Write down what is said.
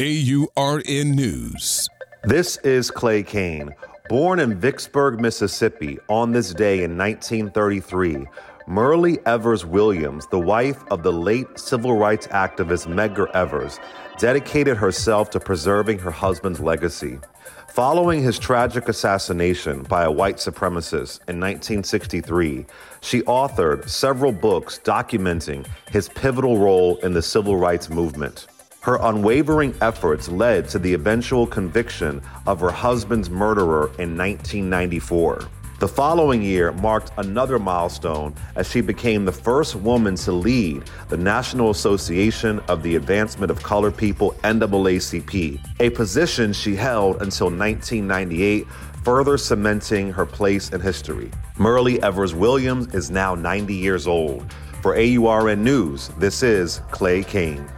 AURN News. This is Clay Cane. Born in Vicksburg, Mississippi, on this day in 1933, Myrlie Evers Williams, the wife of the late civil rights activist Medgar Evers, dedicated herself to preserving her husband's legacy. Following his tragic assassination by a white supremacist in 1963, she authored several books documenting his pivotal role in the civil rights movement. Her unwavering efforts led to the eventual conviction of her husband's murderer in 1994. The following year marked another milestone as she became the first woman to lead the National Association of the Advancement of Colored People, NAACP, a position she held until 1998, further cementing her place in history. Myrlie Evers Williams is now 90 years old. For AURN News, this is Clay Cane.